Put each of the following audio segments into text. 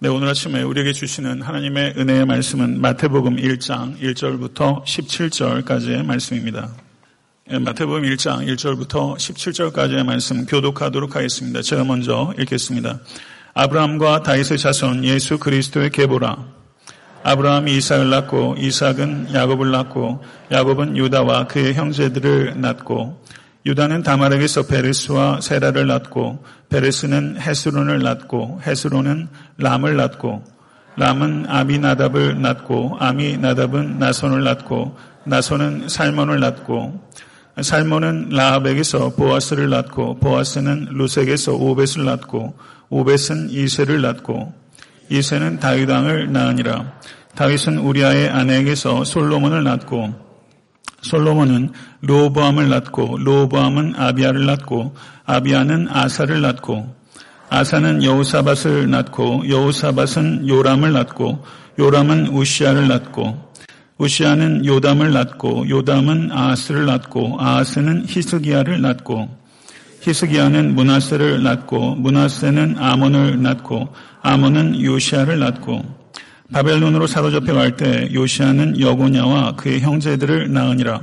네, 오늘 아침에 우리에게 주시는 하나님의 은혜의 말씀은 마태복음 1장 1절부터 17절까지의 말씀입니다. 예, 마태복음 1장 1절부터 17절까지의 말씀 교독하도록 하겠습니다. 제가 먼저 읽겠습니다. 아브라함과 다윗의 자손 예수 그리스도의 계보라. 아브라함이 이삭을 낳고 이삭은 야곱을 낳고 야곱은 유다와 그의 형제들을 낳고 유다는 다말에게 서 베레스와 세라를 낳고 베레스는 헤스론을 낳고 헤스론은 람을 낳고 람은 아미나답을 낳고 아미나답은 나손을 낳고 나손은 살몬을 낳고 살몬은 라합에게서 보아스를 낳고 보아스는 루색에서 오벳을 낳고 오벳은 이세를 낳고 이세는 다윗 왕을 낳으니라. 다윗은 우리아의 아내에게서 솔로몬을 낳고 솔로몬은 로보암을 낳고 로보암은 아비아를 낳고 아비아는 아사를 낳고 아사는 여우사밧을 낳고 여우사밧은 요람을 낳고 요람은 우시아를 낳고 우시아는 요담을 낳고 요담은 아하스를 낳고 아하스는 히스기야를 낳고 히스기야는 문하세를 낳고 문하세는 아몬을 낳고 아몬은 요시아를 낳고 바벨론으로 사로잡혀 갈 때 요시아는 여고냐와 그의 형제들을 낳으니라.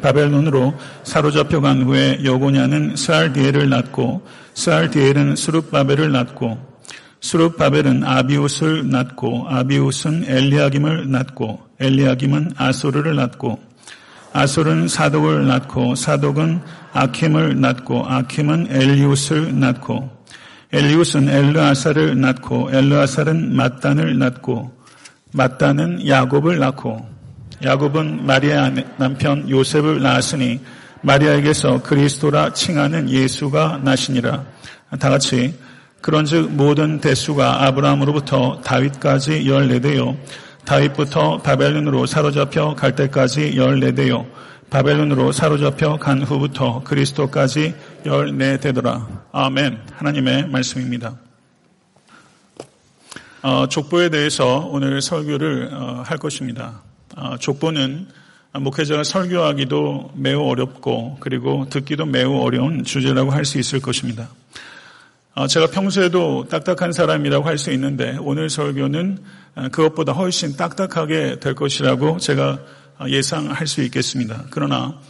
바벨론으로 사로잡혀 간 후에 여고냐는 스알디엘을 낳고 스알디엘은 수룹바벨을 낳고 수룹바벨은 아비웃을 낳고 아비웃은 엘리아김을 낳고 엘리아김은 아소르를 낳고 아솔은 사독을 낳고 사독은 아킴을 낳고 아킴은 엘리웃을 낳고 엘리웃은 엘르아사를 낳고 엘르아살은 마단을 낳고 마단은 야곱을 낳고 야곱은 마리아 남편 요셉을 낳았으니 마리아에게서 그리스도라 칭하는 예수가 나시니라. 다 같이 그런즉 모든 대수가 아브라함으로부터 다윗까지 열네 대요. 다윗부터 바벨론으로 사로잡혀 갈 때까지 열네 대요. 바벨론으로 사로잡혀 간 후부터 그리스도까지 열네 되더라. 아멘. 하나님의 말씀입니다. 어, 족보에 대해서 오늘 설교를 어, 할 것입니다. 어, 족보는 목회자가 설교하기도 매우 어렵고 그리고 듣기도 매우 어려운 주제라고 할 수 있을 것입니다. 어, 제가 평소에도 딱딱한 사람이라고 할 수 있는데 오늘 설교는 어, 그것보다 훨씬 딱딱하게 될 것이라고 제가 예상할 수 있겠습니다. 그러나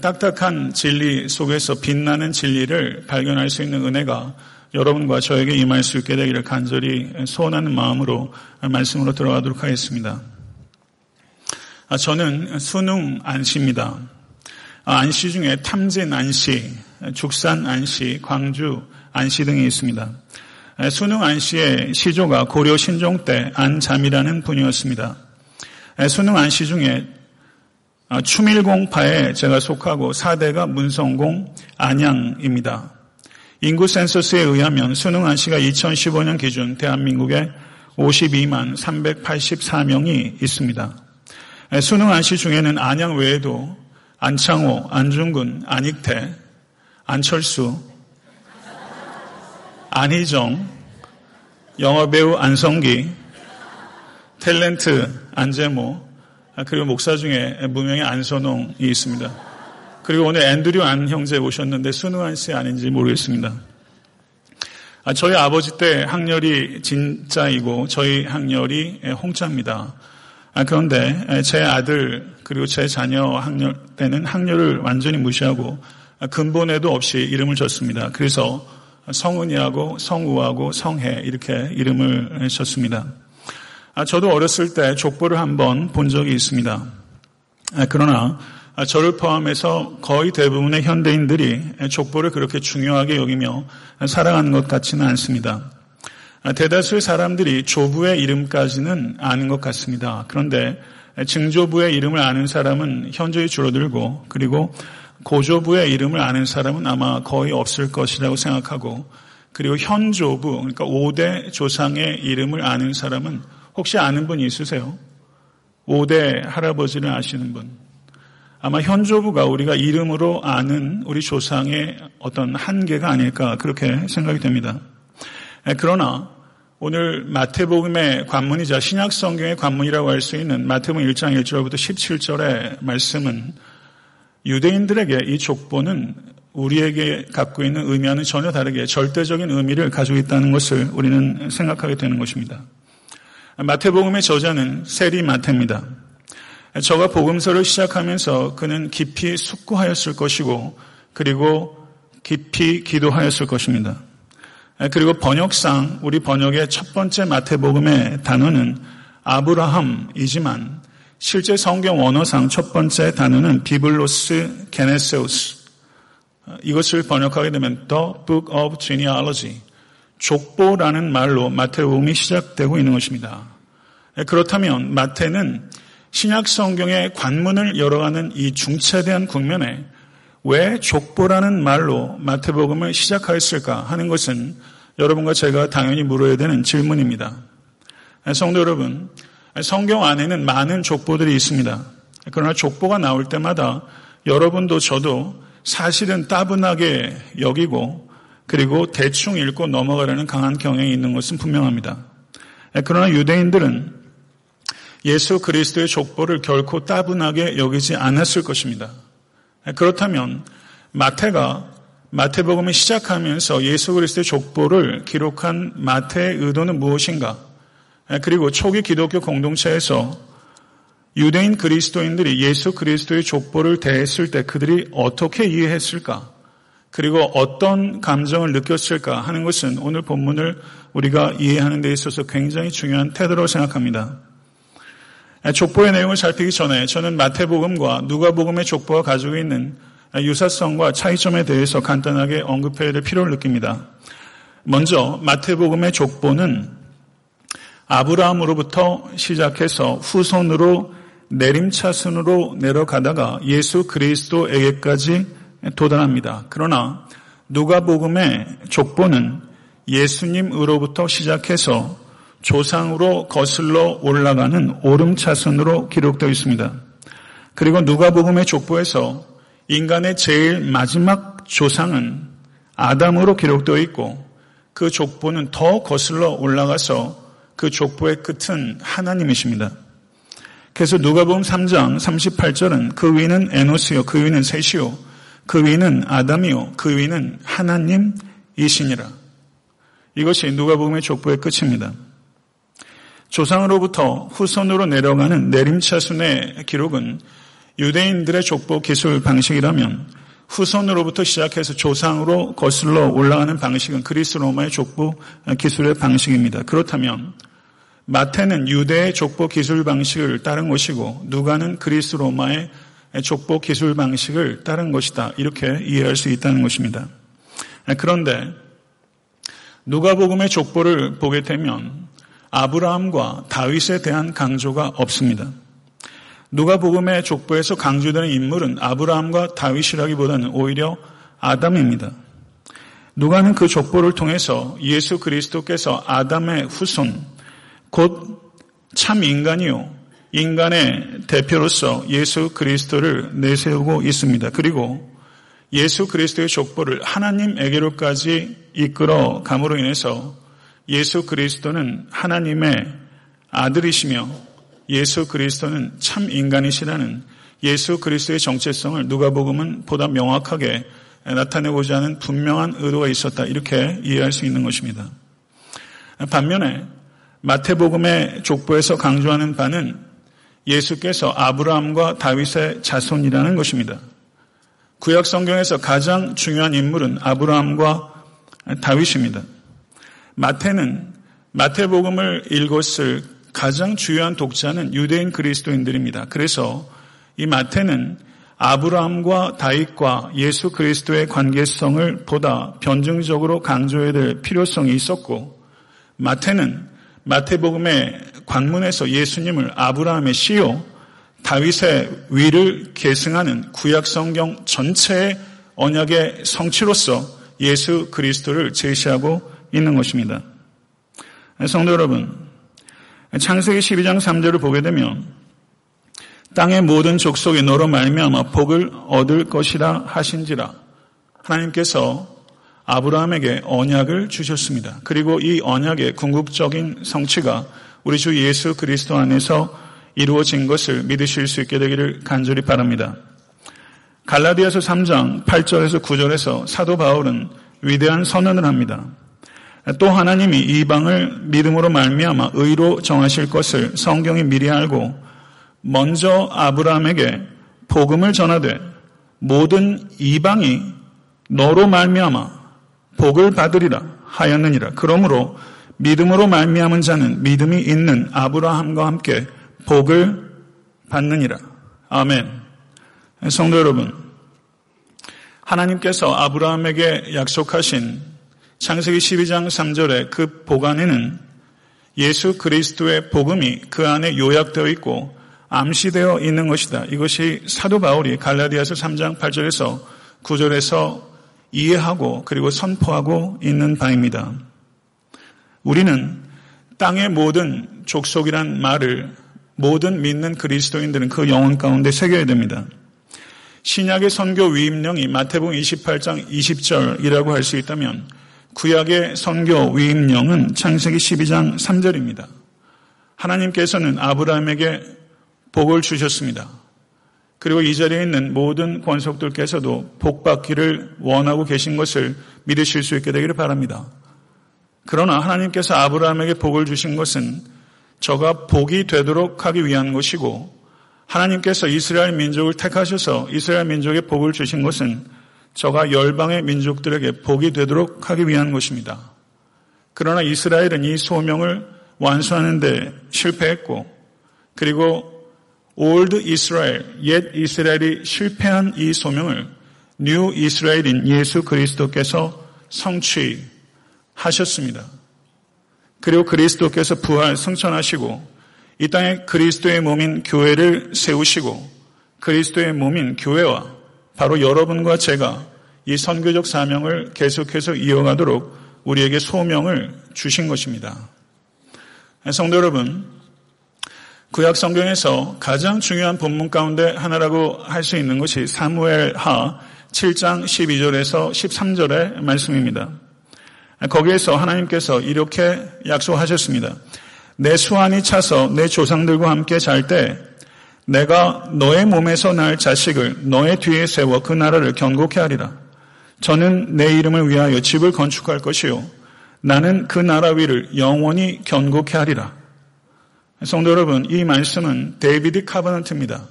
딱딱한 진리 속에서 빛나는 진리를 발견할 수 있는 은혜가 여러분과 저에게 임할 수 있게 되기를 간절히 소원하는 마음으로 말씀으로 들어가도록 하겠습니다. 저는 수능 안시입니다. 안시 중에 탐진 안시, 죽산 안시, 광주 안시 등이 있습니다. 수능 안시의 시조가 고려 신종 때 안잠이라는 분이었습니다. 수능 안시 중에 아, 추밀공파에 제가 속하고 4대가 문성공 안양입니다. 인구 센서스에 의하면 수능 안시가 2015년 기준 대한민국에 52만 384명이 있습니다. 수능 안시 중에는 안양 외에도 안창호, 안중근, 안익태, 안철수, 안희정, 영화배우 안성기, 탤런트 안재모, 아, 그리고 목사 중에 무명의 안선홍이 있습니다. 그리고 오늘 앤드류 안 형제 오셨는데 순우한 씨 아닌지 모르겠습니다. 아, 저희 아버지 때 학렬이 진짜이고 저희 학렬이 홍자입니다. 아, 그런데 제 아들 그리고 제 자녀 학렬 때는 학렬을 완전히 무시하고 근본에도 없이 이름을 줬습니다. 그래서 성은이하고 성우하고 성해 이렇게 이름을 줬습니다. 아, 저도 어렸을 때 족보를 한번 본 적이 있습니다. 아, 그러나 아, 저를 포함해서 거의 대부분의 현대인들이 족보를 그렇게 중요하게 여기며 사랑하는 것 같지는 않습니다. 대다수의 사람들이 조부의 이름까지는 아는 것 같습니다. 그런데 증조부의 이름을 아는 사람은 현저히 줄어들고 그리고 고조부의 이름을 아는 사람은 아마 거의 없을 것이라고 생각하고 그리고 현조부 그러니까 5대 조상의 이름을 아는 사람은 혹시 아는 분 있으세요? 5대 할아버지를 아시는 분. 아마 현조부가 우리가 이름으로 아는 우리 조상의 어떤 한계가 아닐까 그렇게 생각이 됩니다. 그러나 오늘 마태복음의 관문이자 신약 성경의 관문이라고 할 수 있는 마태복음 1장 1절부터 17절의 말씀은 유대인들에게 이 족보는 우리에게 갖고 있는 의미와는 전혀 다르게 절대적인 의미를 가지고 있다는 것을 우리는 생각하게 되는 것입니다. 마태복음의 저자는 세리 마태입니다. 저가 복음서를 시작하면서 그는 깊이 숙고하였을 것이고 그리고 깊이 기도하였을 것입니다. 그리고 번역상 우리 번역의 첫 번째 마태복음의 단어는 아브라함이지만 실제 성경 원어상 첫 번째 단어는 비블로스 게네세우스 이것을 번역하게 되면 The Book of Genealogy 족보라는 말로 마태복음이 시작되고 있는 것입니다. 그렇다면 마태는 신약 성경의 관문을 열어가는 이 중차대한 국면에 왜 족보라는 말로 마태복음을 시작하였을까 하는 것은 여러분과 제가 당연히 물어야 되는 질문입니다. 성도 여러분, 성경 안에는 많은 족보들이 있습니다. 그러나 족보가 나올 때마다 여러분도 저도 사실은 따분하게 여기고 그리고 대충 읽고 넘어가려는 강한 경향이 있는 것은 분명합니다. 그러나 유대인들은 예수 그리스도의 족보를 결코 따분하게 여기지 않았을 것입니다. 그렇다면 마태가 마태복음을 시작하면서 예수 그리스도의 족보를 기록한 마태의 의도는 무엇인가? 그리고 초기 기독교 공동체에서 유대인 그리스도인들이 예수 그리스도의 족보를 대했을 때 그들이 어떻게 이해했을까? 그리고 어떤 감정을 느꼈을까 하는 것은 오늘 본문을 우리가 이해하는 데 있어서 굉장히 중요한 태도로 생각합니다. 족보의 내용을 살피기 전에 저는 마태복음과 누가복음의 족보가 가지고 있는 유사성과 차이점에 대해서 간단하게 언급해야 될 필요를 느낍니다. 먼저 마태복음의 족보는 아브라함으로부터 시작해서 후손으로 내림차순으로 내려가다가 예수 그리스도에게까지 도달합니다. 그러나 누가복음의 족보는 예수님으로부터 시작해서 조상으로 거슬러 올라가는 오름차순으로 기록되어 있습니다. 그리고 누가복음의 족보에서 인간의 제일 마지막 조상은 아담으로 기록되어 있고 그 족보는 더 거슬러 올라가서 그 족보의 끝은 하나님이십니다. 그래서 누가복음 3장 38절은 그 위는 에노스요 그 위는 셋이요 그 위는 아담이요 그 위는 하나님이시니라. 이것이 누가복음의 족보의 끝입니다. 조상으로부터 후손으로 내려가는 내림차순의 기록은 유대인들의 족보 기술 방식이라면 후손으로부터 시작해서 조상으로 거슬러 올라가는 방식은 그리스 로마의 족보 기술의 방식입니다. 그렇다면 마태는 유대의 족보 기술 방식을 따른 것이고 누가는 그리스 로마의 족보 기술 방식을 따른 것이다. 이렇게 이해할 수 있다는 것입니다. 그런데 누가복음의 족보를 보게 되면 아브라함과 다윗에 대한 강조가 없습니다. 누가복음의 족보에서 강조되는 인물은 아브라함과 다윗이라기보다는 오히려 아담입니다. 누가는 그 족보를 통해서 예수 그리스도께서 아담의 후손, 곧 참 인간이요. 인간의 대표로서 예수 그리스도를 내세우고 있습니다. 그리고 예수 그리스도의 족보를 하나님에게로까지 이끌어 감으로 인해서 예수 그리스도는 하나님의 아들이시며 예수 그리스도는 참 인간이시라는 예수 그리스도의 정체성을 누가복음은 보다 명확하게 나타내고자 하는 분명한 의도가 있었다. 이렇게 이해할 수 있는 것입니다. 반면에 마태복음의 족보에서 강조하는 바는 예수께서 아브라함과 다윗의 자손이라는 것입니다. 구약 성경에서 가장 중요한 인물은 아브라함과 다윗입니다. 마태는 마태복음을 읽었을 가장 주요한 독자는 유대인 그리스도인들입니다. 그래서 이 마태는 아브라함과 다윗과 예수 그리스도의 관계성을 보다 변증적으로 강조해야 될 필요성이 있었고 마태는 마태복음의 관문에서 예수님을 아브라함의 시요 다윗의 위를 계승하는 구약 성경 전체의 언약의 성취로서 예수 그리스도를 제시하고 있는 것입니다. 성도 여러분, 창세기 12장 3절을 보게 되면 땅의 모든 족속이 너로 말미암아 복을 얻을 것이라 하신지라 하나님께서 아브라함에게 언약을 주셨습니다. 그리고 이 언약의 궁극적인 성취가 우리 주 예수 그리스도 안에서 이루어진 것을 믿으실 수 있게 되기를 간절히 바랍니다. 갈라디아서 3장 8절에서 9절에서 사도 바울은 위대한 선언을 합니다. 또 하나님이 이방을 믿음으로 말미암아 의로 정하실 것을 성경이 미리 알고 먼저 아브라함에게 복음을 전하되 모든 이방이 너로 말미암아 복을 받으리라 하였느니라. 그러므로 믿음으로 말미암은 자는 믿음이 있는 아브라함과 함께 복을 받느니라. 아멘. 성도 여러분, 하나님께서 아브라함에게 약속하신 창세기 12장 3절의 그 복 안에는 예수 그리스도의 복음이 그 안에 요약되어 있고 암시되어 있는 것이다. 이것이 사도 바울이 갈라디아서 3장 8절에서 9절에서 이해하고 그리고 선포하고 있는 바입니다. 우리는 땅의 모든 족속이란 말을 모든 믿는 그리스도인들은 그 영혼 가운데 새겨야 됩니다. 신약의 선교 위임령이 마태복음 28장 20절이라고 할 수 있다면 구약의 선교 위임령은 창세기 12장 3절입니다. 하나님께서는 아브라함에게 복을 주셨습니다. 그리고 이 자리에 있는 모든 권속들께서도 복 받기를 원하고 계신 것을 믿으실 수 있게 되기를 바랍니다. 그러나 하나님께서 아브라함에게 복을 주신 것은 저가 복이 되도록 하기 위한 것이고 하나님께서 이스라엘 민족을 택하셔서 이스라엘 민족에 복을 주신 것은 저가 열방의 민족들에게 복이 되도록 하기 위한 것입니다. 그러나 이스라엘은 이 소명을 완수하는 데 실패했고 그리고 old Israel, 옛 이스라엘이 실패한 이 소명을 new Israel인 예수 그리스도께서 성취 하셨습니다. 그리고 그리스도께서 부활 승천하시고 이 땅에 그리스도의 몸인 교회를 세우시고 그리스도의 몸인 교회와 바로 여러분과 제가 이 선교적 사명을 계속해서 이어가도록 우리에게 소명을 주신 것입니다. 성도 여러분, 구약 성경에서 가장 중요한 본문 가운데 하나라고 할 수 있는 것이 사무엘 하 7장 12절에서 13절의 말씀입니다. 거기에서 하나님께서 이렇게 약속하셨습니다. 내 수완이 차서 내 조상들과 함께 잘 때 내가 너의 몸에서 날 자식을 너의 뒤에 세워 그 나라를 견고케 하리라. 저는 내 이름을 위하여 집을 건축할 것이요. 나는 그 나라 위를 영원히 견고케 하리라. 성도 여러분, 이 말씀은 Davidic Covenant입니다.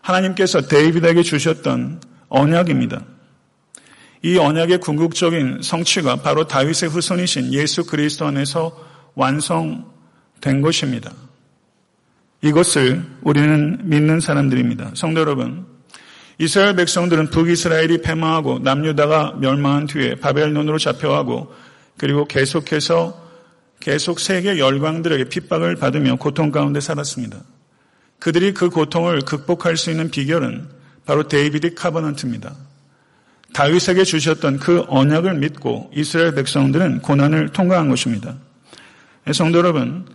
하나님께서 David에게 주셨던 언약입니다. 이 언약의 궁극적인 성취가 바로 다윗의 후손이신 예수 그리스도 안에서 완성된 것입니다. 이것을 우리는 믿는 사람들입니다. 성도 여러분, 이스라엘 백성들은 북이스라엘이 패망하고 남유다가 멸망한 뒤에 바벨론으로 잡혀가고 그리고 계속해서 계속 세계 열강들에게 핍박을 받으며 고통 가운데 살았습니다. 그들이 그 고통을 극복할 수 있는 비결은 바로 Davidic Covenant입니다. 다윗에게 주셨던 그 언약을 믿고 이스라엘 백성들은 고난을 통과한 것입니다. 성도 여러분,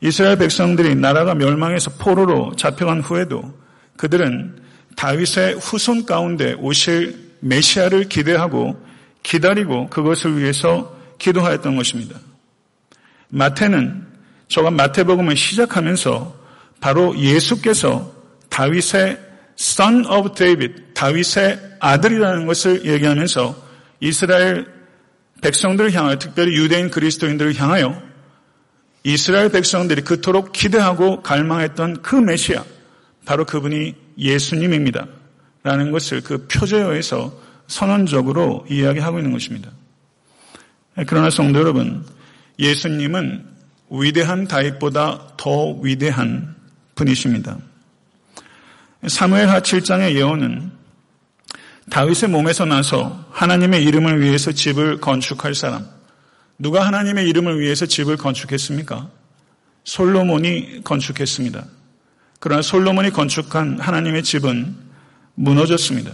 이스라엘 백성들이 나라가 멸망해서 포로로 잡혀간 후에도 그들은 다윗의 후손 가운데 오실 메시아를 기대하고 기다리고 그것을 위해서 기도하였던 것입니다. 마태는 저가 마태복음을 시작하면서 바로 예수께서 다윗의 son of David, 다윗의 아들이라는 것을 얘기하면서 이스라엘 백성들을 향하여 특별히 유대인 그리스도인들을 향하여 이스라엘 백성들이 그토록 기대하고 갈망했던 그 메시아, 바로 그분이 예수님입니다. 라는 것을 그 표제어에서 선언적으로 이야기하고 있는 것입니다. 그러나 성도 여러분, 예수님은 위대한 다윗보다 더 위대한 분이십니다. 사무엘하 7장의 예언은 다윗의 몸에서 나서 하나님의 이름을 위해서 집을 건축할 사람. 누가 하나님의 이름을 위해서 집을 건축했습니까? 솔로몬이 건축했습니다. 그러나 솔로몬이 건축한 하나님의 집은 무너졌습니다.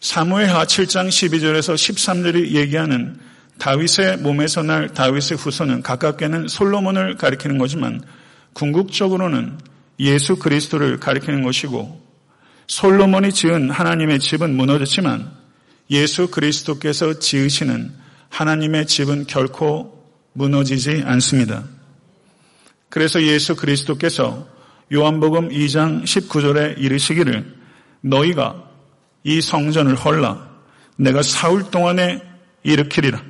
사무엘하 7장 12절에서 13절이 얘기하는 다윗의 몸에서 날 다윗의 후손은 가깝게는 솔로몬을 가리키는 거지만 궁극적으로는 예수 그리스도를 가리키는 것이고 솔로몬이 지은 하나님의 집은 무너졌지만 예수 그리스도께서 지으시는 하나님의 집은 결코 무너지지 않습니다. 그래서 예수 그리스도께서 요한복음 2장 19절에 이르시기를 너희가 이 성전을 헐라 내가 사흘 동안에 일으키리라.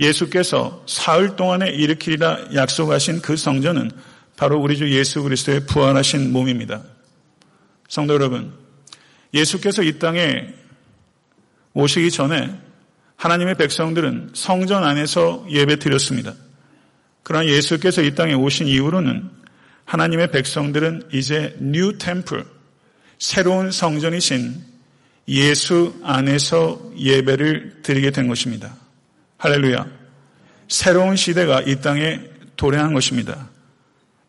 예수께서 사흘 동안에 일으키리라 약속하신 그 성전은 바로 우리 주 예수 그리스도의 부활하신 몸입니다. 성도 여러분, 예수께서 이 땅에 오시기 전에 하나님의 백성들은 성전 안에서 예배 드렸습니다. 그러나 예수께서 이 땅에 오신 이후로는 하나님의 백성들은 이제 new temple, 새로운 성전이신 예수 안에서 예배를 드리게 된 것입니다. 할렐루야. 새로운 시대가 이 땅에 도래한 것입니다.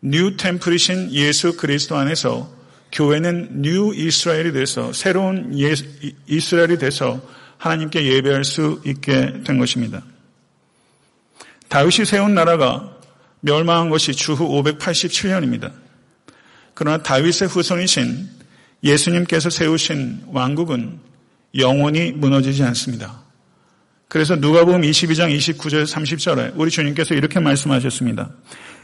new temple이신 예수 그리스도 안에서 교회는 new Israel이 돼서 새로운 예, 이스라엘이 돼서 하나님께 예배할 수 있게 된 것입니다. 다윗이 세운 나라가 멸망한 것이 주후 587년입니다. 그러나 다윗의 후손이신 예수님께서 세우신 왕국은 영원히 무너지지 않습니다. 그래서 누가복음 22장 29절 30절에 우리 주님께서 이렇게 말씀하셨습니다.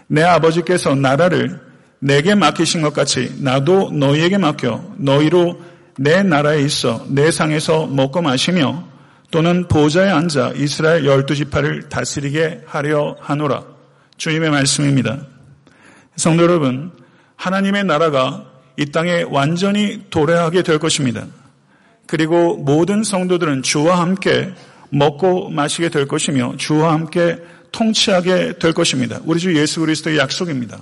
내 아버지께서 나라를 내게 맡기신 것 같이 나도 너희에게 맡겨 너희로 내 나라에 있어 내 상에서 먹고 마시며 또는 보좌에 앉아 이스라엘 열두 지파를 다스리게 하려 하노라. 주님의 말씀입니다. 성도 여러분, 하나님의 나라가 이 땅에 완전히 도래하게 될 것입니다. 그리고 모든 성도들은 주와 함께 먹고 마시게 될 것이며 주와 함께 통치하게 될 것입니다. 우리 주 예수 그리스도의 약속입니다.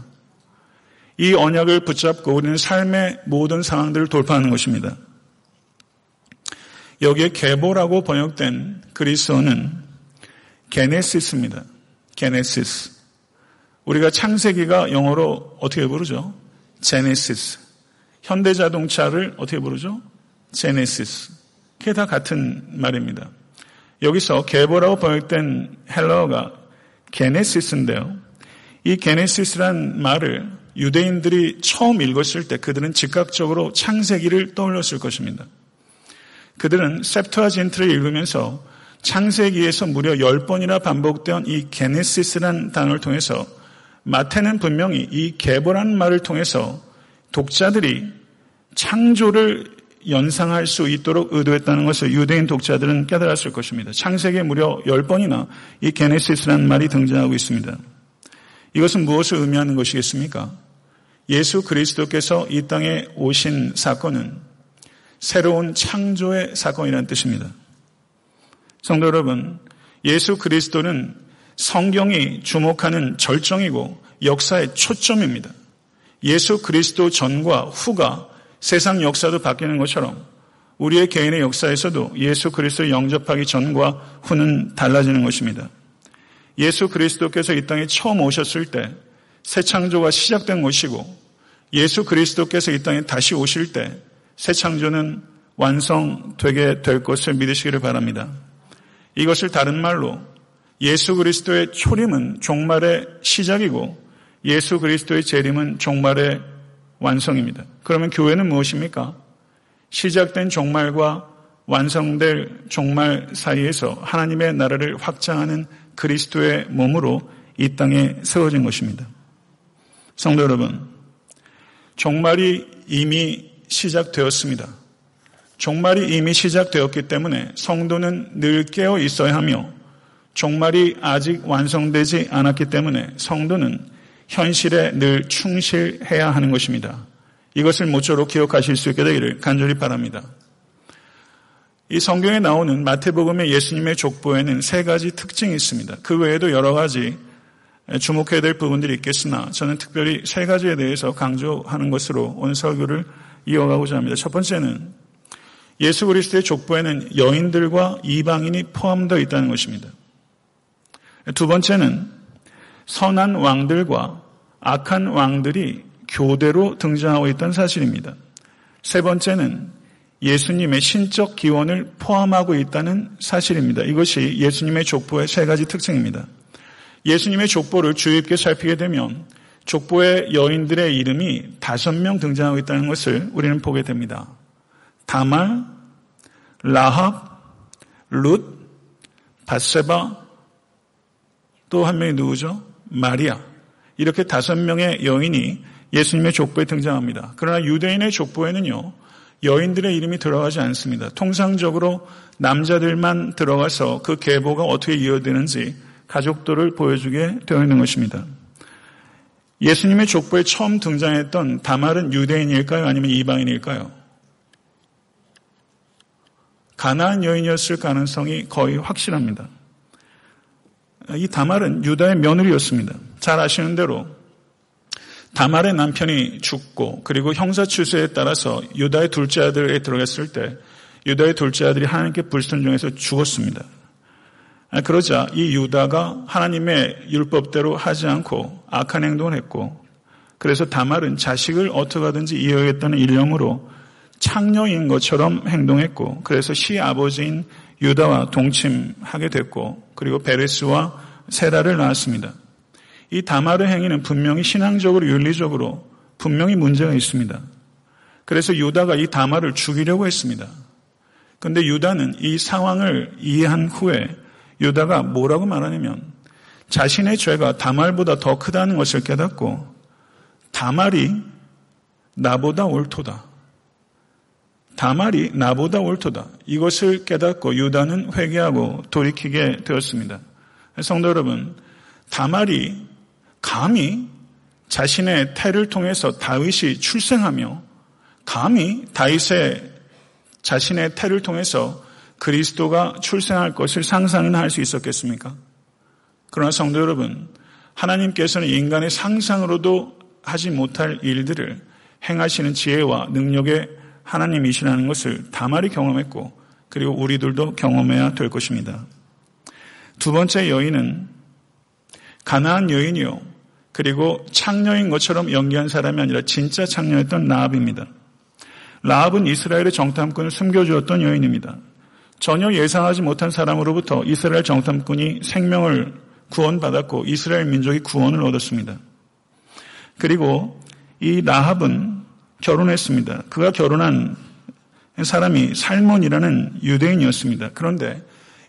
이 언약을 붙잡고 우리는 삶의 모든 상황들을 돌파하는 것입니다. 여기에 계보라고 번역된 그리스어는 게네시스입니다. 게네시스. 우리가 창세기가 영어로 어떻게 부르죠? 제네시스. 현대 자동차를 어떻게 부르죠? 제네시스. 그게 다 같은 말입니다. 여기서 계보라고 번역된 헬러가 게네시스인데요. 이 게네시스란 말을 유대인들이 처음 읽었을 때 그들은 즉각적으로 창세기를 떠올렸을 것입니다. 그들은 셉터아진트를 읽으면서 창세기에서 무려 10번이나 반복되온 이 게네시스란 단어를 통해서 마태는 분명히 이 개보라는 말을 통해서 독자들이 창조를 연상할 수 있도록 의도했다는 것을 유대인 독자들은 깨달았을 것입니다. 창세기에 무려 10번이나 이 게네시스라는 말이 등장하고 있습니다. 이것은 무엇을 의미하는 것이겠습니까? 예수 그리스도께서 이 땅에 오신 사건은 새로운 창조의 사건이라는 뜻입니다. 성도 여러분, 예수 그리스도는 성경이 주목하는 절정이고 역사의 초점입니다. 예수 그리스도 전과 후가 세상 역사도 바뀌는 것처럼 우리의 개인의 역사에서도 예수 그리스도 영접하기 전과 후는 달라지는 것입니다. 예수 그리스도께서 이 땅에 처음 오셨을 때 새 창조가 시작된 것이고 예수 그리스도께서 이 땅에 다시 오실 때 새 창조는 완성되게 될 것을 믿으시기를 바랍니다. 이것을 다른 말로 예수 그리스도의 초림은 종말의 시작이고 예수 그리스도의 재림은 종말의 완성입니다. 그러면 교회는 무엇입니까? 시작된 종말과 완성될 종말 사이에서 하나님의 나라를 확장하는 그리스도의 몸으로 이 땅에 세워진 것입니다. 성도 여러분, 종말이 이미 시작되었습니다. 종말이 이미 시작되었기 때문에 성도는 늘 깨어 있어야 하며 종말이 아직 완성되지 않았기 때문에 성도는 현실에 늘 충실해야 하는 것입니다. 이것을 모쪼록 기억하실 수 있게 되기를 간절히 바랍니다. 이 성경에 나오는 마태복음의 예수님의 족보에는 세 가지 특징이 있습니다. 그 외에도 여러 가지 주목해야 될 부분들이 있겠으나 저는 특별히 세 가지에 대해서 강조하는 것으로 오늘 설교를 이어가고자 합니다. 첫 번째는 예수 그리스도의 족보에는 여인들과 이방인이 포함되어 있다는 것입니다. 두 번째는 선한 왕들과 악한 왕들이 교대로 등장하고 있다는 사실입니다. 세 번째는 예수님의 신적 기원을 포함하고 있다는 사실입니다. 이것이 예수님의 족보의 세 가지 특징입니다. 예수님의 족보를 주의 깊게 살피게 되면 족보의 여인들의 이름이 다섯 명 등장하고 있다는 것을 우리는 보게 됩니다. 다말, 라합, 룻, 바세바, 또 한 명이 누구죠? 마리아. 이렇게 다섯 명의 여인이 예수님의 족보에 등장합니다. 그러나 유대인의 족보에는요, 여인들의 이름이 들어가지 않습니다. 통상적으로 남자들만 들어가서 그 계보가 어떻게 이어지는지 가족들을 보여주게 되어 있는 것입니다. 예수님의 족보에 처음 등장했던 다말은 유대인일까요? 아니면 이방인일까요? 가나안 여인이었을 가능성이 거의 확실합니다. 이 다말은 유다의 며느리였습니다. 잘 아시는 대로 다말의 남편이 죽고 그리고 형사 추수에 따라서 유다의 둘째 아들에 들어갔을 때 유다의 둘째 아들이 하나님께 불순종해서 죽었습니다. 아, 그러자 이 유다가 하나님의 율법대로 하지 않고 악한 행동을 했고 그래서 다말은 자식을 어떻게 하든지 이어야겠다는 일념으로 창녀인 것처럼 행동했고 그래서 시아버지인 유다와 동침하게 됐고 그리고 베레스와 세라를 낳았습니다. 이 다말의 행위는 분명히 신앙적으로 윤리적으로 분명히 문제가 있습니다. 그래서 유다가 이 다말을 죽이려고 했습니다. 그런데 유다는 이 상황을 이해한 후에 유다가 뭐라고 말하냐면 자신의 죄가 다말보다 더 크다는 것을 깨닫고 다말이 나보다 옳도다. 다말이 나보다 옳도다. 이것을 깨닫고 유다는 회개하고 돌이키게 되었습니다. 성도 여러분, 다말이 감히 자신의 태를 통해서 다윗이 출생하며 감히 다윗의 자신의 태를 통해서 그리스도가 출생할 것을 상상이나 할수 있었겠습니까? 그러나 성도 여러분, 하나님께서는 인간의 상상으로도 하지 못할 일들을 행하시는 지혜와 능력의 하나님이시라는 것을 다말이 경험했고 그리고 우리들도 경험해야 될 것입니다. 두 번째 여인은 가나안 여인이요. 그리고 창녀인 것처럼 연기한 사람이 아니라 진짜 창녀였던 라합입니다. 라합은 이스라엘의 정탐꾼을 숨겨주었던 여인입니다. 전혀 예상하지 못한 사람으로부터 이스라엘 정탐꾼이 생명을 구원받았고 이스라엘 민족이 구원을 얻었습니다. 그리고 이 라합은 결혼했습니다. 그가 결혼한 사람이 살몬이라는 유대인이었습니다. 그런데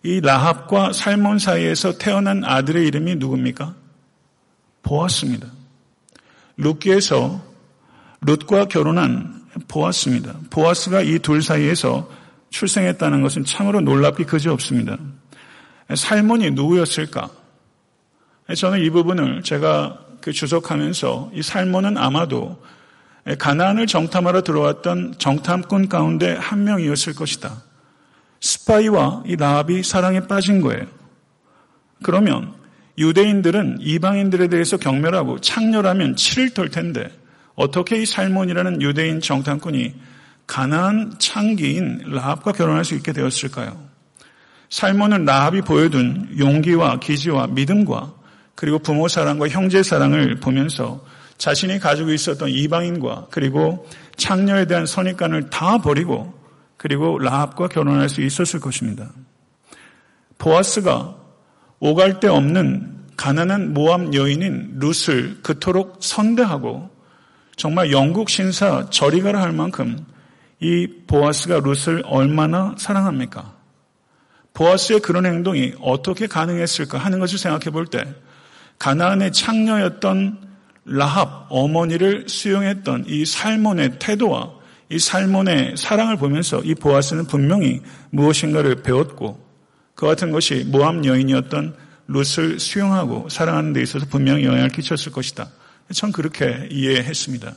이 라합과 살몬 사이에서 태어난 아들의 이름이 누굽니까? 보았습니다. 룻기에서 룻과 결혼한 보았습니다. 보아스가 이 둘 사이에서 출생했다는 것은 참으로 놀랍기 그지없습니다. 살몬이 누구였을까? 저는 이 부분을 제가 그 주석하면서 이 살몬은 아마도 가나안을 정탐하러 들어왔던 정탐꾼 가운데 한 명이었을 것이다. 스파이와 이 라합이 사랑에 빠진 거예요. 그러면 유대인들은 이방인들에 대해서 경멸하고 창렬하면 치를 털 텐데 어떻게 이 살몬이라는 유대인 정탐꾼이 가난한 창기인 라합과 결혼할 수 있게 되었을까요? 살몬은 라합이 보여둔 용기와 기지와 믿음과 그리고 부모 사랑과 형제 사랑을 보면서 자신이 가지고 있었던 이방인과 그리고 창녀에 대한 선입관을 다 버리고 그리고 라합과 결혼할 수 있었을 것입니다. 보아스가 오갈 데 없는 가난한 모함 여인인 룻을 그토록 선대하고 정말 영국 신사 저리가라 할 만큼 이 보아스가 룻을 얼마나 사랑합니까? 보아스의 그런 행동이 어떻게 가능했을까 하는 것을 생각해 볼 때 가나안의 창녀였던 라합 어머니를 수용했던 이 살몬의 태도와 이 살몬의 사랑을 보면서 이 보아스는 분명히 무엇인가를 배웠고 그 같은 것이 모함 여인이었던 룻을 수용하고 사랑하는 데 있어서 분명히 영향을 끼쳤을 것이다. 전 그렇게 이해했습니다.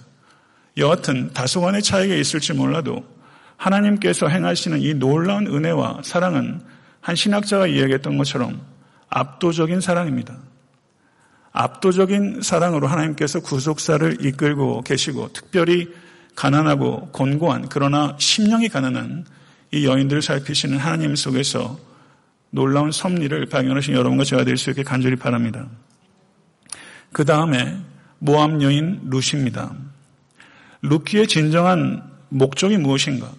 여하튼 다소간의 차이가 있을지 몰라도 하나님께서 행하시는 이 놀라운 은혜와 사랑은 한 신학자가 이야기했던 것처럼 압도적인 사랑입니다. 압도적인 사랑으로 하나님께서 구속사를 이끌고 계시고 특별히 가난하고 곤고한 그러나 심령이 가난한 이 여인들을 살피시는 하나님 속에서 놀라운 섭리를 발견하신 여러분과 제가 될 수 있게 간절히 바랍니다. 그 다음에 모함 여인 루시입니다. 루키의 진정한 목적이 무엇인가?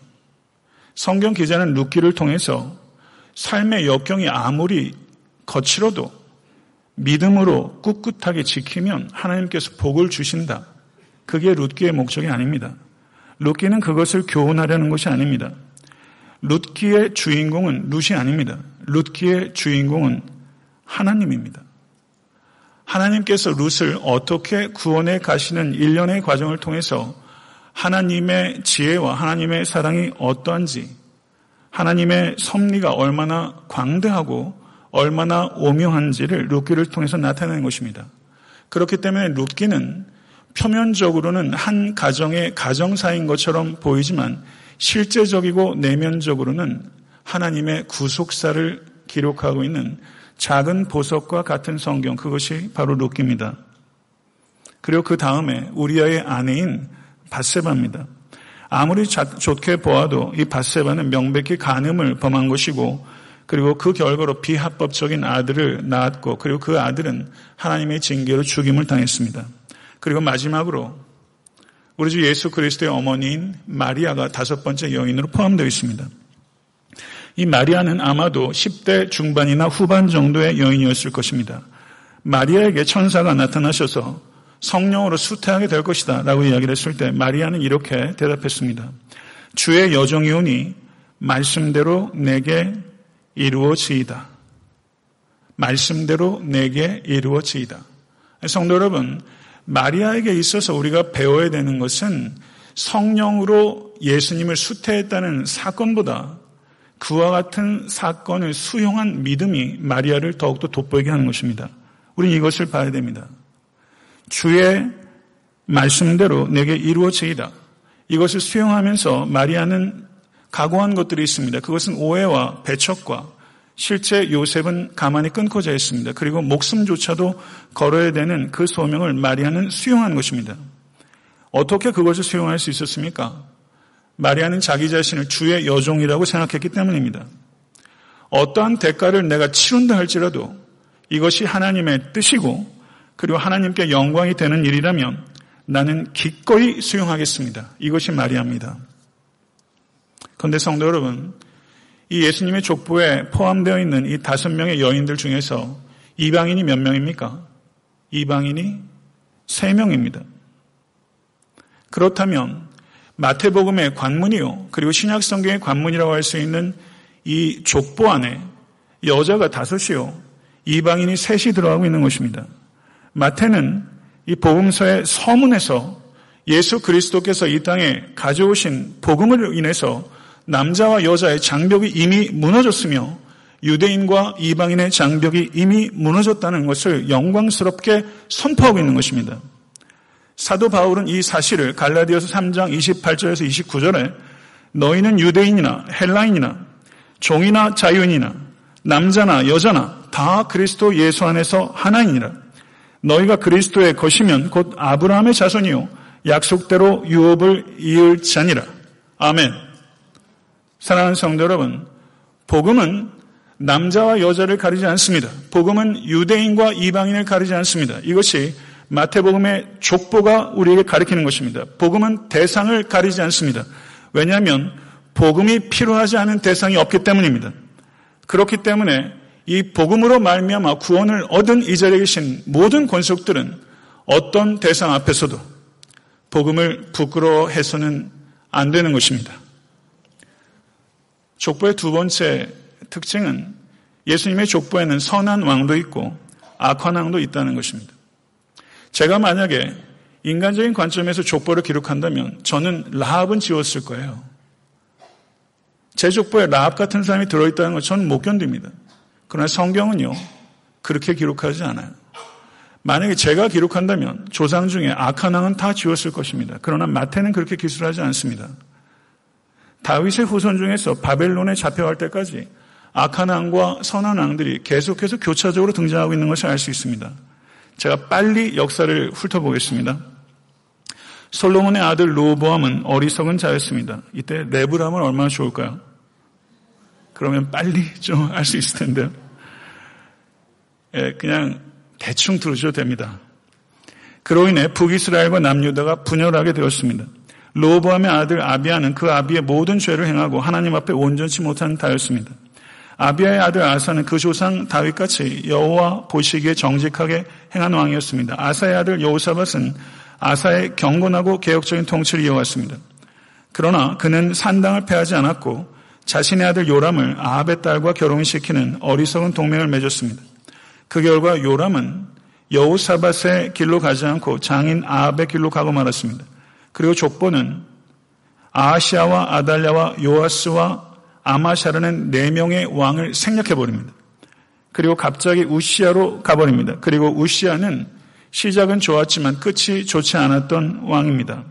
성경 기자는 루키를 통해서 삶의 역경이 아무리 거칠어도 믿음으로 꿋꿋하게 지키면 하나님께서 복을 주신다. 그게 룻기의 목적이 아닙니다. 룻기는 그것을 교훈하려는 것이 아닙니다. 룻기의 주인공은 룻이 아닙니다. 룻기의 주인공은 하나님입니다. 하나님께서 룻을 어떻게 구원해 가시는 일련의 과정을 통해서 하나님의 지혜와 하나님의 사랑이 어떠한지, 하나님의 섭리가 얼마나 광대하고 얼마나 오묘한지를 룻기를 통해서 나타내는 것입니다. 그렇기 때문에 룻기는 표면적으로는 한 가정의 가정사인 것처럼 보이지만 실제적이고 내면적으로는 하나님의 구속사를 기록하고 있는 작은 보석과 같은 성경 그것이 바로 룻기입니다. 그리고 그 다음에 우리아의 아내인 바세바입니다. 아무리 좋게 보아도 이 바세바는 명백히 간음을 범한 것이고 그리고 그 결과로 비합법적인 아들을 낳았고 그리고 그 아들은 하나님의 징계로 죽임을 당했습니다. 그리고 마지막으로 우리 주 예수 그리스도의 어머니인 마리아가 다섯 번째 여인으로 포함되어 있습니다. 이 마리아는 아마도 10대 중반이나 후반 정도의 여인이었을 것입니다. 마리아에게 천사가 나타나셔서 성령으로 수태하게 될 것이다 라고 이야기를 했을 때 마리아는 이렇게 대답했습니다. 주의 여정이오니 말씀대로 내게 이루어지이다. 말씀대로 내게 이루어지이다. 성도 여러분, 마리아에게 있어서 우리가 배워야 되는 것은 성령으로 예수님을 수태했다는 사건보다 그와 같은 사건을 수용한 믿음이 마리아를 더욱더 돋보이게 하는 것입니다. 우리는 이것을 봐야 됩니다. 주의 말씀대로 내게 이루어지이다. 이것을 수용하면서 마리아는 각오한 것들이 있습니다. 그것은 오해와 배척과 실제 요셉은 가만히 끊고자 했습니다. 그리고 목숨조차도 걸어야 되는 그 소명을 마리아는 수용한 것입니다. 어떻게 그것을 수용할 수 있었습니까? 마리아는 자기 자신을 주의 여종이라고 생각했기 때문입니다. 어떠한 대가를 내가 치른다 할지라도 이것이 하나님의 뜻이고 그리고 하나님께 영광이 되는 일이라면 나는 기꺼이 수용하겠습니다. 이것이 마리아입니다. 그런데 성도 여러분, 이 예수님의 족보에 포함되어 있는 이 다섯 명의 여인들 중에서 이방인이 몇 명입니까? 이방인이 세 명입니다. 그렇다면 마태복음의 관문이요. 그리고 신약성경의 관문이라고 할 수 있는 이 족보 안에 여자가 다섯이요. 이방인이 셋이 들어가고 있는 것입니다. 마태는 이 복음서의 서문에서 예수 그리스도께서 이 땅에 가져오신 복음을 인해서 남자와 여자의 장벽이 이미 무너졌으며 유대인과 이방인의 장벽이 이미 무너졌다는 것을 영광스럽게 선포하고 있는 것입니다. 사도 바울은 이 사실을 갈라디아서 3장 28절에서 29절에 너희는 유대인이나 헬라인이나 종이나 자유인이나 남자나 여자나 다 그리스도 예수 안에서 하나이니라. 너희가 그리스도의 것이면 곧 아브라함의 자손이요 약속대로 유업을 이을 자니라. 아멘. 사랑하는 성도 여러분, 복음은 남자와 여자를 가리지 않습니다. 복음은 유대인과 이방인을 가리지 않습니다. 이것이 마태복음의 족보가 우리에게 가리키는 것입니다. 복음은 대상을 가리지 않습니다. 왜냐하면 복음이 필요하지 않은 대상이 없기 때문입니다. 그렇기 때문에 이 복음으로 말미암아 구원을 얻은 이 자리에 계신 모든 권속들은 어떤 대상 앞에서도 복음을 부끄러워해서는 안 되는 것입니다. 족보의 두 번째 특징은 예수님의 족보에는 선한 왕도 있고 악한 왕도 있다는 것입니다. 제가 만약에 인간적인 관점에서 족보를 기록한다면 저는 라합은 지웠을 거예요. 제 족보에 라합 같은 사람이 들어있다는 걸 저는 못 견딥니다. 그러나 성경은요, 그렇게 기록하지 않아요. 만약에 제가 기록한다면 조상 중에 악한 왕은 다 지웠을 것입니다. 그러나 마태는 그렇게 기술하지 않습니다. 다윗의 후손 중에서 바벨론에 잡혀갈 때까지 악한 왕과 선한 왕들이 계속해서 교차적으로 등장하고 있는 것을 알 수 있습니다. 제가 빨리 역사를 훑어보겠습니다. 솔로몬의 아들 로보암은 어리석은 자였습니다. 이때 레브람은 얼마나 좋을까요? 그러면 빨리 좀 알 수 있을 텐데요. 예, 그냥 대충 들으셔도 됩니다. 그로 인해 북이스라엘과 남유다가 분열하게 되었습니다. 로보암의 아들 아비아는 그 아비의 모든 죄를 행하고 하나님 앞에 온전치 못한 다였습니다. 아비아의 아들 아사는 그 조상 다윗같이 여호와 보시기에 정직하게 행한 왕이었습니다. 아사의 아들 여호사밧은 아사의 경건하고 개혁적인 통치를 이어왔습니다. 그러나 그는 산당을 패하지 않았고 자신의 아들 요람을 아합의 딸과 결혼시키는 어리석은 동맹을 맺었습니다. 그 결과 요람은 여호사밧의 길로 가지 않고 장인 아합의 길로 가고 말았습니다. 그리고 족보는 아시아와 아달랴와 요아스와 아마샤라는 네 명의 왕을 생략해 버립니다. 그리고 갑자기 우시아로 가버립니다. 그리고 우시아는 시작은 좋았지만 끝이 좋지 않았던 왕입니다.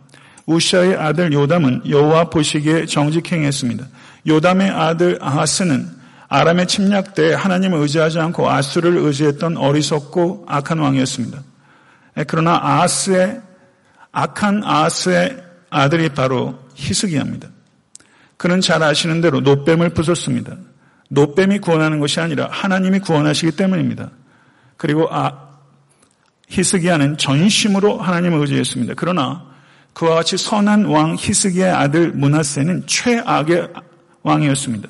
우시아의 아들 요담은 여호와 보시기에 정직행했습니다. 요담의 아들 아하스는 아람의 침략 때 하나님을 의지하지 않고 아수를 의지했던 어리석고 악한 왕이었습니다. 그러나 아하스의 악한 아하스의 아들이 바로 히스기야입니다. 그는 잘 아시는 대로 노뱀을 부쉈습니다. 노뱀이 구원하는 것이 아니라 하나님이 구원하시기 때문입니다. 그리고 아, 히스기야는 전심으로 하나님을 의지했습니다. 그러나 그와 같이 선한 왕 히스기야의 아들 문하세는 최악의 왕이었습니다.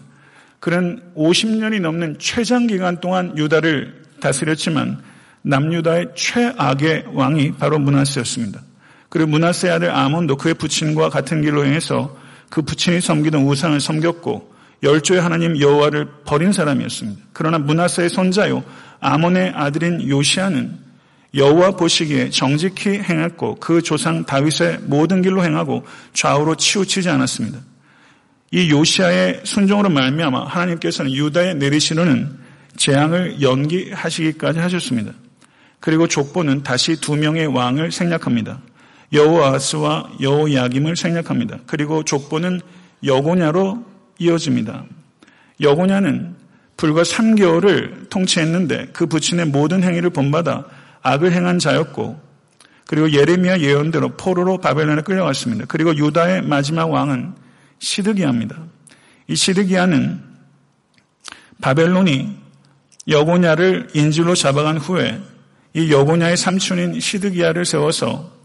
그는 50년이 넘는 최장 기간 동안 유다를 다스렸지만 남유다의 최악의 왕이 바로 문하세였습니다. 그리고 문하세의 아들 아몬도 그의 부친과 같은 길로 행해서 그 부친이 섬기던 우상을 섬겼고 열조의 하나님 여호와를 버린 사람이었습니다. 그러나 문하세의 손자요 아몬의 아들인 요시아는 여호와 보시기에 정직히 행했고 그 조상 다윗의 모든 길로 행하고 좌우로 치우치지 않았습니다. 이 요시아의 순종으로 말미암아 하나님께서는 유다에 내리시려는 재앙을 연기하시기까지 하셨습니다. 그리고 족보는 다시 두 명의 왕을 생략합니다. 여호아스와 여호야김을 생략합니다. 그리고 족보는 여고냐로 이어집니다. 여고냐는 불과 3개월을 통치했는데 그 부친의 모든 행위를 본받아 악을 행한 자였고 그리고 예레미야 예언대로 포로로 바벨론에 끌려갔습니다. 그리고 유다의 마지막 왕은 시드기야입니다. 이 시드기야는 바벨론이 여고냐를 인질로 잡아간 후에 이 여고냐의 삼촌인 시드기야를 세워서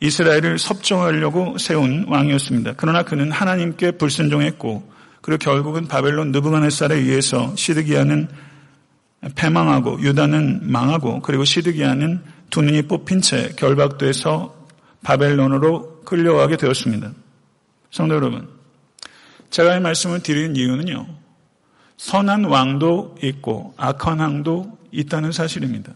이스라엘을 섭정하려고 세운 왕이었습니다. 그러나 그는 하나님께 불순종했고 그리고 결국은 바벨론 느부갓네살에 의해서 시드기야는 패망하고 유다는 망하고 그리고 시드기야는 두 눈이 뽑힌 채 결박돼서 바벨론으로 끌려가게 되었습니다. 성도 여러분, 제가 이 말씀을 드리는 이유는요. 선한 왕도 있고 악한 왕도 있다는 사실입니다.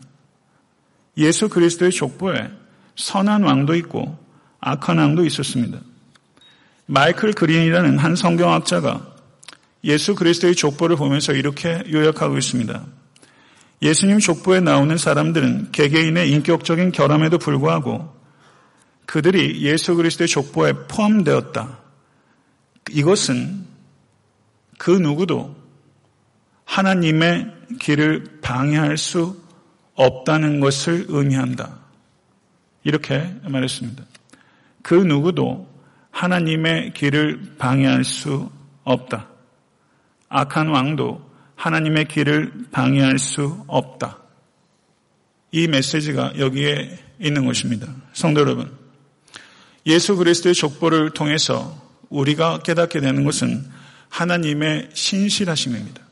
예수 그리스도의 족보에 선한 왕도 있고 악한 왕도 있었습니다. 마이클 그린이라는 한 성경학자가 예수 그리스도의 족보를 보면서 이렇게 요약하고 있습니다. 예수님 족보에 나오는 사람들은 개개인의 인격적인 결함에도 불구하고 그들이 예수 그리스도의 족보에 포함되었다. 이것은 그 누구도 하나님의 길을 방해할 수 없다는 것을 의미한다. 이렇게 말했습니다. 그 누구도 하나님의 길을 방해할 수 없다. 악한 왕도 하나님의 길을 방해할 수 없다. 이 메시지가 여기에 있는 것입니다. 성도 여러분, 예수 그리스도의 족보를 통해서 우리가 깨닫게 되는 것은 하나님의 신실하심입니다.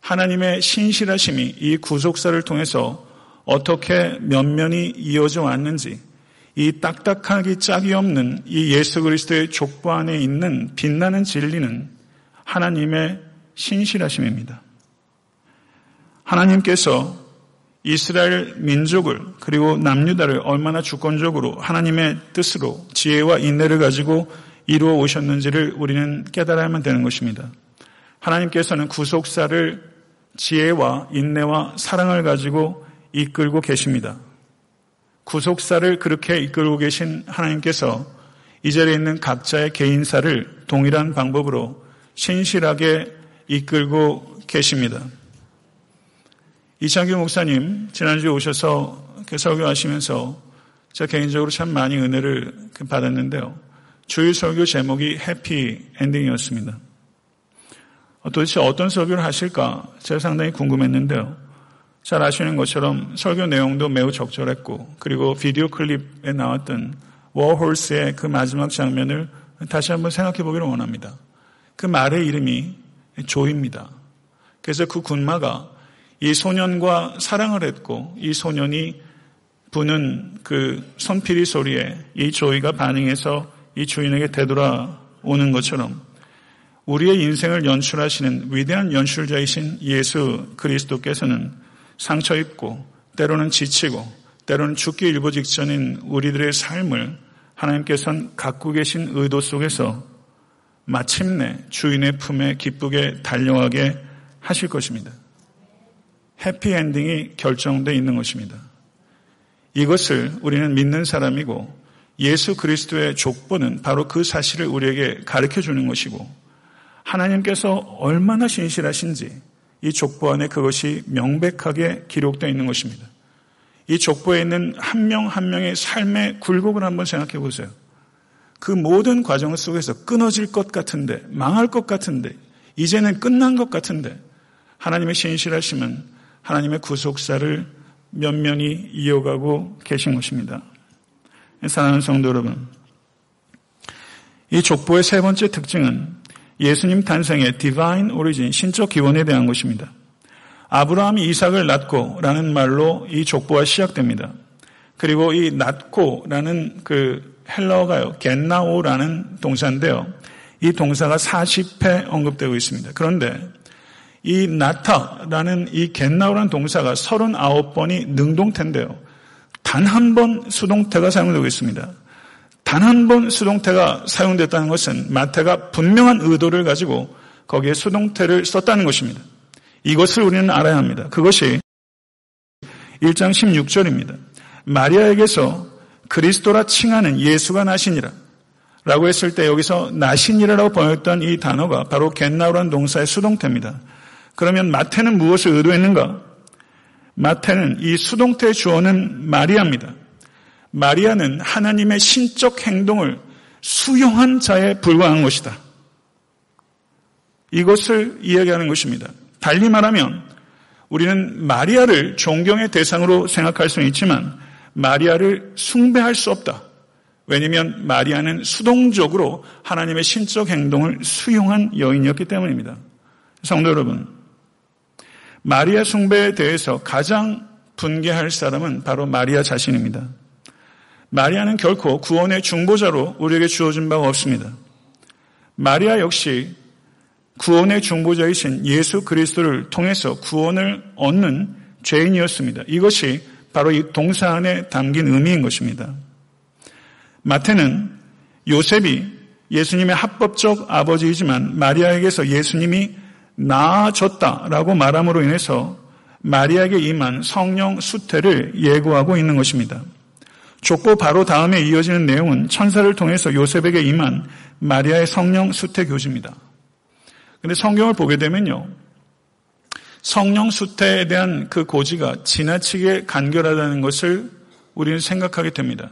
하나님의 신실하심이 이 구속사를 통해서 어떻게 면면이 이어져 왔는지 이 딱딱하기 짝이 없는 이 예수 그리스도의 족보 안에 있는 빛나는 진리는 하나님의 신실하심입니다. 하나님께서 이스라엘 민족을 그리고 남유다를 얼마나 주권적으로 하나님의 뜻으로 지혜와 인내를 가지고 이루어 오셨는지를 우리는 깨달아야만 되는 것입니다. 하나님께서는 구속사를 지혜와 인내와 사랑을 가지고 이끌고 계십니다. 구속사를 그렇게 이끌고 계신 하나님께서 이 자리에 있는 각자의 개인사를 동일한 방법으로 신실하게 이끌고 계십니다. 이창규 목사님 지난주에 오셔서 설교하시면서 제가 개인적으로 참 많이 은혜를 받았는데요. 주일 설교 제목이 해피 엔딩이었습니다. 도대체 어떤 설교를 하실까 제가 상당히 궁금했는데요. 잘 아시는 것처럼 설교 내용도 매우 적절했고 그리고 비디오 클립에 나왔던 워홀스의 그 마지막 장면을 다시 한번 생각해 보기를 원합니다. 그 말의 이름이 조입니다. 그래서 그 군마가 이 소년과 사랑을 했고 이 소년이 부는 그 손피리 소리에 이 조이가 반응해서 이 주인에게 되돌아오는 것처럼 우리의 인생을 연출하시는 위대한 연출자이신 예수 그리스도께서는 상처 입고 때로는 지치고 때로는 죽기 일보 직전인 우리들의 삶을 하나님께서는 갖고 계신 의도 속에서 마침내 주인의 품에 기쁘게 달려가게 하실 것입니다. 해피엔딩이 결정되어 있는 것입니다. 이것을 우리는 믿는 사람이고 예수 그리스도의 족보는 바로 그 사실을 우리에게 가르쳐 주는 것이고 하나님께서 얼마나 신실하신지 이 족보 안에 그것이 명백하게 기록되어 있는 것입니다. 이 족보에 있는 한 명한 한 명의 삶의 굴곡을 한번 생각해 보세요. 그 모든 과정 속에서 끊어질 것 같은데, 망할 것 같은데, 이제는 끝난 것 같은데, 하나님의 신실하심은 하나님의 구속사를 면면히 이어가고 계신 것입니다. 사랑하는 성도 여러분, 이 족보의 세 번째 특징은 예수님 탄생의 디바인 오리진, 신적 기원에 대한 것입니다. 아브라함이 이삭을 낳고 라는 말로 이 족보가 시작됩니다. 그리고 이 낳고 라는 그 헬라어가요, 겟나오라는 동사인데요. 이 동사가 40회 언급되고 있습니다. 그런데 이 나타라는 이 겟나오라는 동사가 39번이 능동태인데요. 단 한 번 수동태가 사용되고 있습니다. 단 한 번 수동태가 사용됐다는 것은 마태가 분명한 의도를 가지고 거기에 수동태를 썼다는 것입니다. 이것을 우리는 알아야 합니다. 그것이 1장 16절입니다. 마리아에게서 그리스도라 칭하는 예수가 나시니라. 라고 했을 때 여기서 나시니라라고 번역했던 이 단어가 바로 겟나우라는 동사의 수동태입니다. 그러면 마태는 무엇을 의도했는가? 마태는 이 수동태의 주어는 마리아입니다. 마리아는 하나님의 신적 행동을 수용한 자에 불과한 것이다. 이것을 이야기하는 것입니다. 달리 말하면 우리는 마리아를 존경의 대상으로 생각할 수는 있지만 마리아를 숭배할 수 없다. 왜냐하면 마리아는 수동적으로 하나님의 신적 행동을 수용한 여인이었기 때문입니다. 성도 여러분, 마리아 숭배에 대해서 가장 분개할 사람은 바로 마리아 자신입니다. 마리아는 결코 구원의 중보자로 우리에게 주어진 바가 없습니다. 마리아 역시 구원의 중보자이신 예수 그리스도를 통해서 구원을 얻는 죄인이었습니다. 이것이 바로 이 동사 안에 담긴 의미인 것입니다. 마태는 요셉이 예수님의 합법적 아버지이지만 마리아에게서 예수님이 나아졌다라고 말함으로 인해서 마리아에게 임한 성령 수태를 예고하고 있는 것입니다. 족보 바로 다음에 이어지는 내용은 천사를 통해서 요셉에게 임한 마리아의 성령 수태 교지입니다. 근데 성경을 보게 되면요. 성령 수태에 대한 그 고지가 지나치게 간결하다는 것을 우리는 생각하게 됩니다.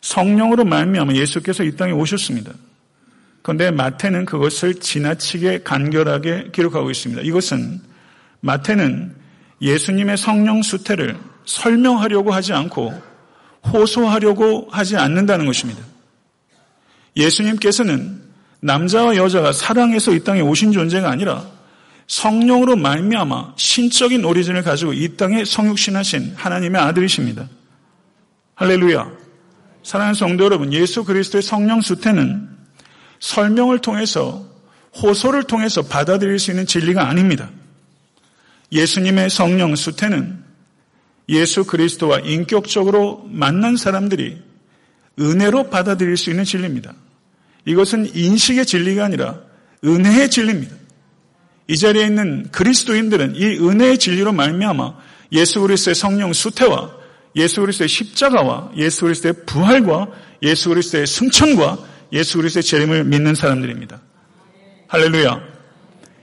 성령으로 말미암아 예수께서 이 땅에 오셨습니다. 그런데 마태는 그것을 지나치게 간결하게 기록하고 있습니다. 이것은 마태는 예수님의 성령 수태를 설명하려고 하지 않고 호소하려고 하지 않는다는 것입니다. 예수님께서는 남자와 여자가 사랑해서 이 땅에 오신 존재가 아니라 성령으로 말미암아 신적인 오리진을 가지고 이 땅에 성육신하신 하나님의 아들이십니다. 할렐루야. 사랑하는 성도 여러분, 예수 그리스도의 성령 수태는 설명을 통해서 호소를 통해서 받아들일 수 있는 진리가 아닙니다. 예수님의 성령 수태는 예수 그리스도와 인격적으로 만난 사람들이 은혜로 받아들일 수 있는 진리입니다. 이것은 인식의 진리가 아니라 은혜의 진리입니다. 이 자리에 있는 그리스도인들은 이 은혜의 진리로 말미암아 예수 그리스도의 성령 수태와 예수 그리스도의 십자가와 예수 그리스도의 부활과 예수 그리스도의 승천과 예수 그리스도의 재림을 믿는 사람들입니다. 할렐루야.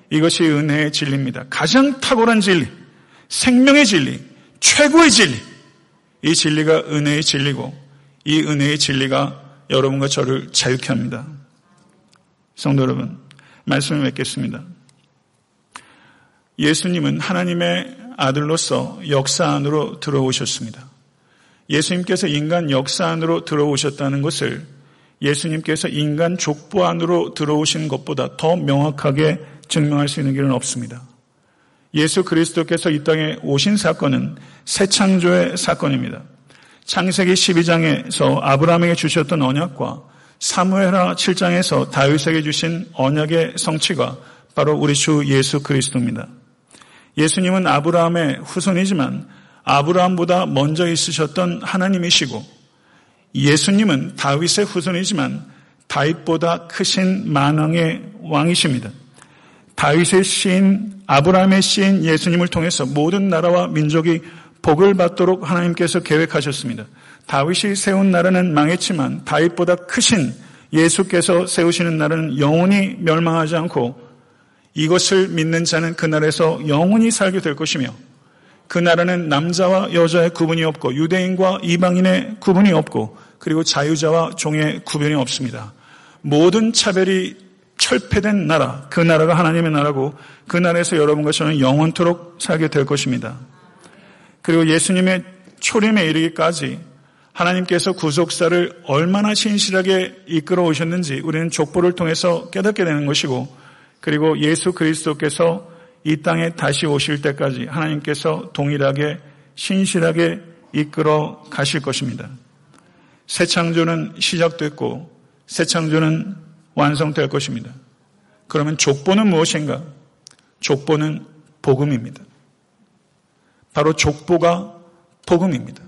이것이 은혜의 진리입니다. 가장 탁월한 진리, 생명의 진리, 최고의 진리. 이 진리가 은혜의 진리고 이 은혜의 진리가 여러분과 저를 자유케 합니다. 성도 여러분, 말씀을 맺겠습니다. 예수님은 하나님의 아들로서 역사 안으로 들어오셨습니다. 예수님께서 인간 역사 안으로 들어오셨다는 것을 예수님께서 인간 족보 안으로 들어오신 것보다 더 명확하게 증명할 수 있는 길은 없습니다. 예수 그리스도께서 이 땅에 오신 사건은 새 창조의 사건입니다. 창세기 12장에서 아브라함에게 주셨던 언약과 사무엘하 7장에서 다윗에게 주신 언약의 성취가 바로 우리 주 예수 그리스도입니다. 예수님은 아브라함의 후손이지만 아브라함보다 먼저 있으셨던 하나님이시고 예수님은 다윗의 후손이지만 다윗보다 크신 만왕의 왕이십니다. 다윗의 시인 아브라함의 시인 예수님을 통해서 모든 나라와 민족이 복을 받도록 하나님께서 계획하셨습니다. 다윗이 세운 나라는 망했지만 다윗보다 크신 예수께서 세우시는 나라는 영원히 멸망하지 않고 이것을 믿는 자는 그 나라에서 영원히 살게 될 것이며 그 나라는 남자와 여자의 구분이 없고 유대인과 이방인의 구분이 없고 그리고 자유자와 종의 구분이 없습니다. 모든 차별이 철폐된 나라, 그 나라가 하나님의 나라고 그 나라에서 여러분과 저는 영원토록 살게 될 것입니다. 그리고 예수님의 초림에 이르기까지 하나님께서 구속사를 얼마나 신실하게 이끌어 오셨는지 우리는 족보를 통해서 깨닫게 되는 것이고 그리고 예수 그리스도께서 이 땅에 다시 오실 때까지 하나님께서 동일하게 신실하게 이끌어 가실 것입니다. 새 창조는 시작됐고 새 창조는 완성될 것입니다. 그러면 족보는 무엇인가? 족보는 복음입니다. 바로 족보가 복음입니다.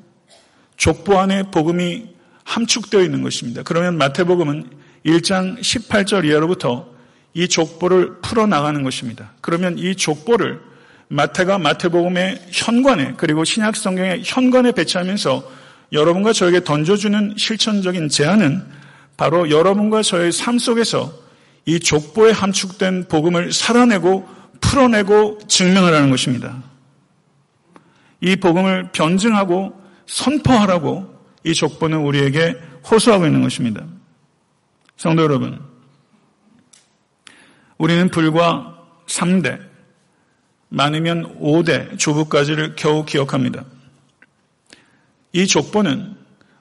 족보 안에 복음이 함축되어 있는 것입니다. 그러면 마태복음은 1장 18절 이하로부터 이 족보를 풀어나가는 것입니다. 그러면 이 족보를 마태가 마태복음의 현관에 그리고 신약 성경의 현관에 배치하면서 여러분과 저에게 던져주는 실천적인 제안은 바로 여러분과 저의 삶 속에서 이 족보에 함축된 복음을 살아내고 풀어내고 증명하라는 것입니다. 이 복음을 변증하고 선포하라고 이 족보는 우리에게 호소하고 있는 것입니다. 성도 여러분, 우리는 불과 3대, 많으면 5대 조부까지를 겨우 기억합니다. 이 족보는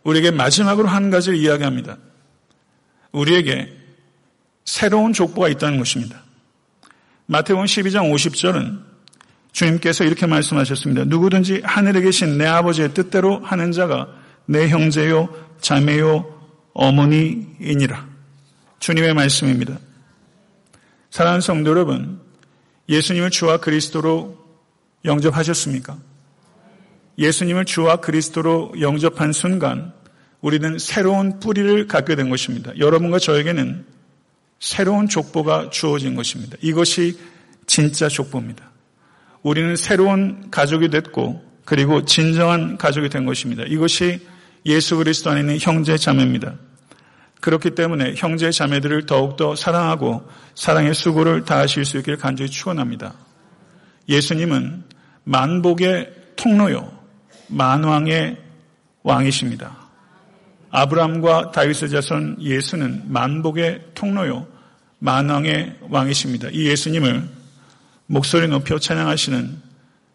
우리에게 마지막으로 한 가지를 이야기합니다. 우리에게 새로운 족보가 있다는 것입니다. 마태복음 12장 50절은 주님께서 이렇게 말씀하셨습니다. 누구든지 하늘에 계신 내 아버지의 뜻대로 하는 자가 내 형제요, 자매요, 어머니이니라. 주님의 말씀입니다. 사랑하는 성도 여러분, 예수님을 주와 그리스도로 영접하셨습니까? 예수님을 주와 그리스도로 영접한 순간 우리는 새로운 뿌리를 갖게 된 것입니다. 여러분과 저에게는 새로운 족보가 주어진 것입니다. 이것이 진짜 족보입니다. 우리는 새로운 가족이 됐고 그리고 진정한 가족이 된 것입니다. 이것이 예수 그리스도 안에 있는 형제 자매입니다. 그렇기 때문에 형제 자매들을 더욱더 사랑하고 사랑의 수고를 다하실 수 있기를 간절히 축원합니다. 예수님은 만복의 통로요, 만왕의 왕이십니다. 아브라함과 다윗의 자손 예수는 만복의 통로요, 만왕의 왕이십니다. 이 예수님을 목소리 높여 찬양하시는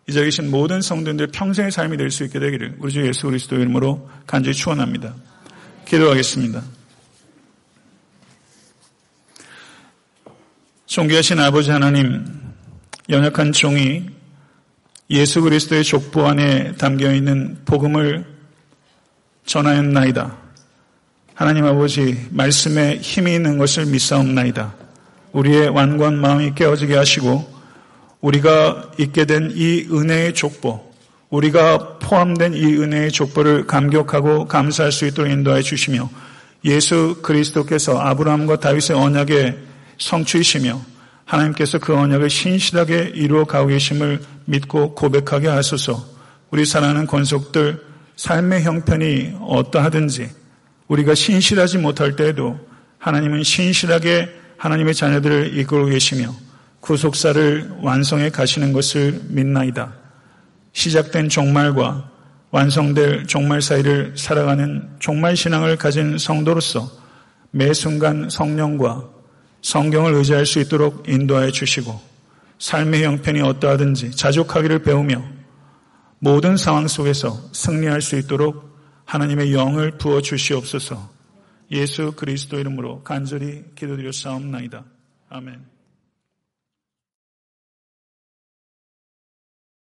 이 자리에 계신 모든 성도들 평생의 삶이 될 수 있게 되기를 우리 주 예수 그리스도 이름으로 간절히 축원합니다. 기도하겠습니다. 존귀하신 아버지 하나님, 연약한 종이 예수 그리스도의 족보 안에 담겨 있는 복음을 전하였나이다. 하나님 아버지, 말씀에 힘이 있는 것을 믿사옵나이다. 우리의 완고한 마음이 깨어지게 하시고, 우리가 있게 된 이 은혜의 족보, 우리가 포함된 이 은혜의 족보를 감격하고 감사할 수 있도록 인도해 주시며, 예수 그리스도께서 아브라함과 다윗의 언약의 성취이시며 하나님께서 그 언약을 신실하게 이루어 가고 계심을 믿고 고백하게 하소서 우리 사랑하는 권속들 삶의 형편이 어떠하든지 우리가 신실하지 못할 때에도 하나님은 신실하게 하나님의 자녀들을 이끌고 계시며 구속사를 완성해 가시는 것을 믿나이다. 시작된 종말과 완성될 종말 사이를 살아가는 종말 신앙을 가진 성도로서 매 순간 성령과 성경을 의지할 수 있도록 인도하여 주시고 삶의 형편이 어떠하든지 자족하기를 배우며 모든 상황 속에서 승리할 수 있도록 하나님의 영을 부어 주시옵소서 예수 그리스도 이름으로 간절히 기도드려 싸움나이다. 아멘.